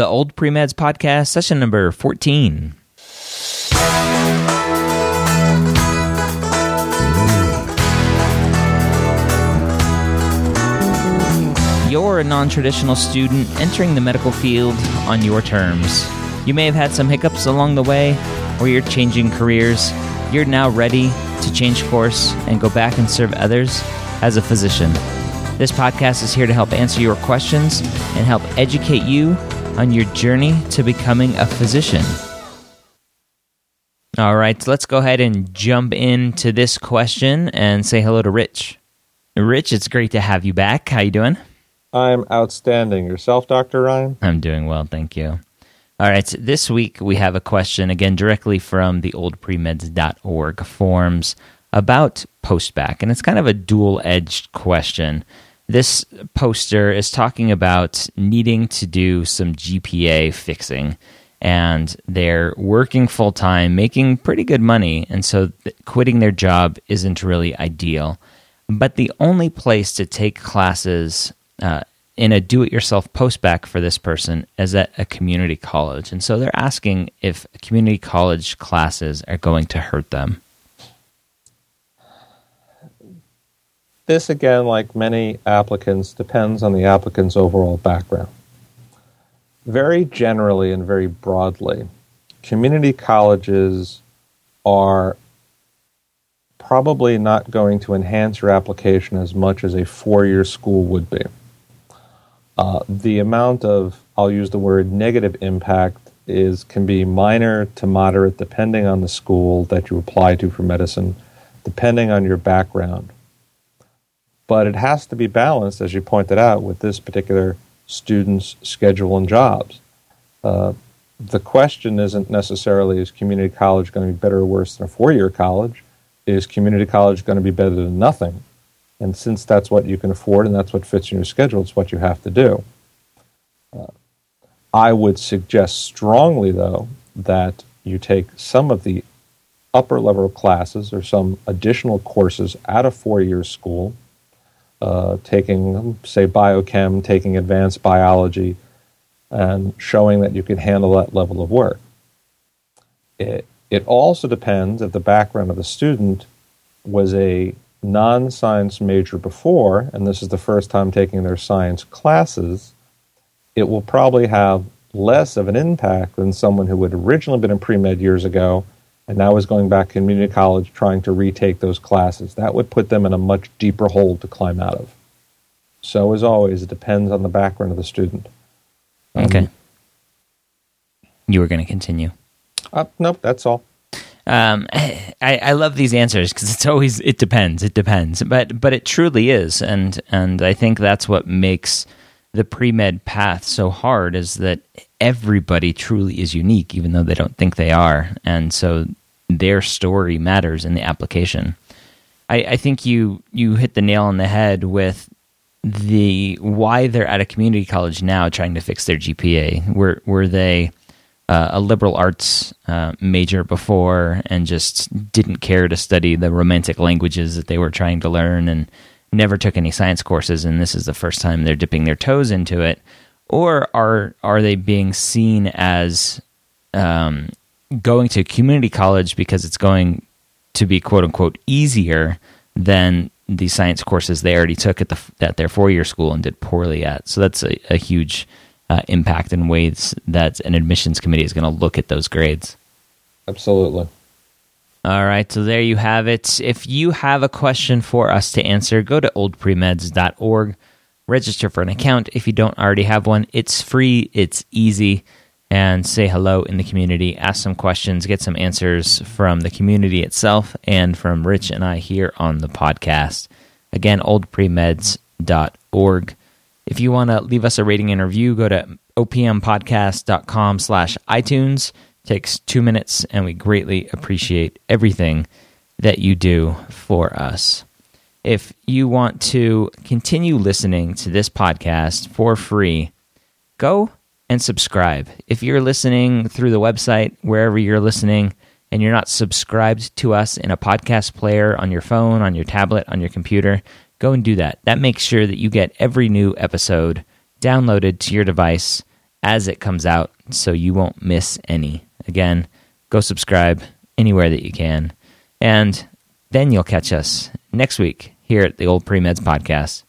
the Old Premeds Podcast, session number 14. You're a non traditional student entering the medical field on your terms. You may have had some hiccups along the way, or you're changing careers. You're now ready to change course and go back and serve others as a physician. This podcast is here to help answer your questions and help educate you on your journey to becoming a physician. All right, let's go ahead and jump into this question and say hello to Rich. Rich, it's great to have you back. How you doing? I'm outstanding. Yourself, Dr. Ryan? I'm doing well, thank you. All right, so this week we have a question again directly from the oldpremeds.org forums about postbac, and it's kind of a dual edged question. This poster is talking about needing to do some GPA fixing, and they're working full time, making pretty good money, and so quitting their job isn't really ideal. But the only place to take classes uh, in a do-it-yourself postbac for this person is at a community college, and so they're asking if community college classes are going to hurt them. This again, like many applicants, depends on the applicant's overall background. Very generally and very broadly, community colleges are probably not going to enhance your application as much as a four year school would be. Uh, the amount of, I'll use the word negative impact, is can be minor to moderate depending on the school that you apply to for medicine, depending on your background. But it has to be balanced, as you pointed out, with this particular student's schedule and jobs. Uh, the question isn't necessarily is community college going to be better or worse than a four year college? Is community college going to be better than nothing? And since that's what you can afford and that's what fits in your schedule, it's what you have to do. Uh, I would suggest strongly, though, that you take some of the upper level classes or some additional courses out of four year school, uh, taking, say, biochem, taking advanced biology, and showing that you can handle that level of work. It, it also depends if the background of the student was a non science major before, and this is the first time taking their science classes, it will probably have less of an impact than someone who had originally been in pre med years ago and now is going back to community college trying to retake those classes. That would put them in a much deeper hole to climb out of. So, as always, it depends on the background of the student. Okay. Um, you were going to continue. Uh, nope, that's all. Um, I, I love these answers because it's always it depends, it depends, but but it truly is, and and I think that's what makes the pre med path so hard is that everybody truly is unique, even though they don't think they are, and so their story matters in the application. I, I think you you hit the nail on the head with the why they're at a community college now trying to fix their GPA. Were were they uh, a liberal arts uh, major before and just didn't care to study the romantic languages that they were trying to learn and never took any science courses and this is the first time they're dipping their toes into it or are are they being seen as um, going to community college because it's going to be quote unquote easier than the science courses they already took at the at their four year school and did poorly at so that's a, a huge uh, impact in ways that an admissions committee is going to look at those grades. Absolutely. All right, so there you have it. If you have a question for us to answer, go to oldpremeds.org, register for an account. If you don't already have one, it's free, it's easy, and say hello in the community. Ask some questions, get some answers from the community itself and from Rich and I here on the podcast. Again, oldpremeds.org. If you want to leave us a rating and review, go to opmpodcast.com slash iTunes. Takes two minutes, and we greatly appreciate everything that you do for us. If you want to continue listening to this podcast for free, go and subscribe. If you're listening through the website, wherever you're listening, and you're not subscribed to us in a podcast player on your phone, on your tablet, on your computer, go and do that. That makes sure that you get every new episode downloaded to your device as it comes out so you won't miss any. Again, go subscribe anywhere that you can. And then you'll catch us next week here at the Old Pre Meds Podcast.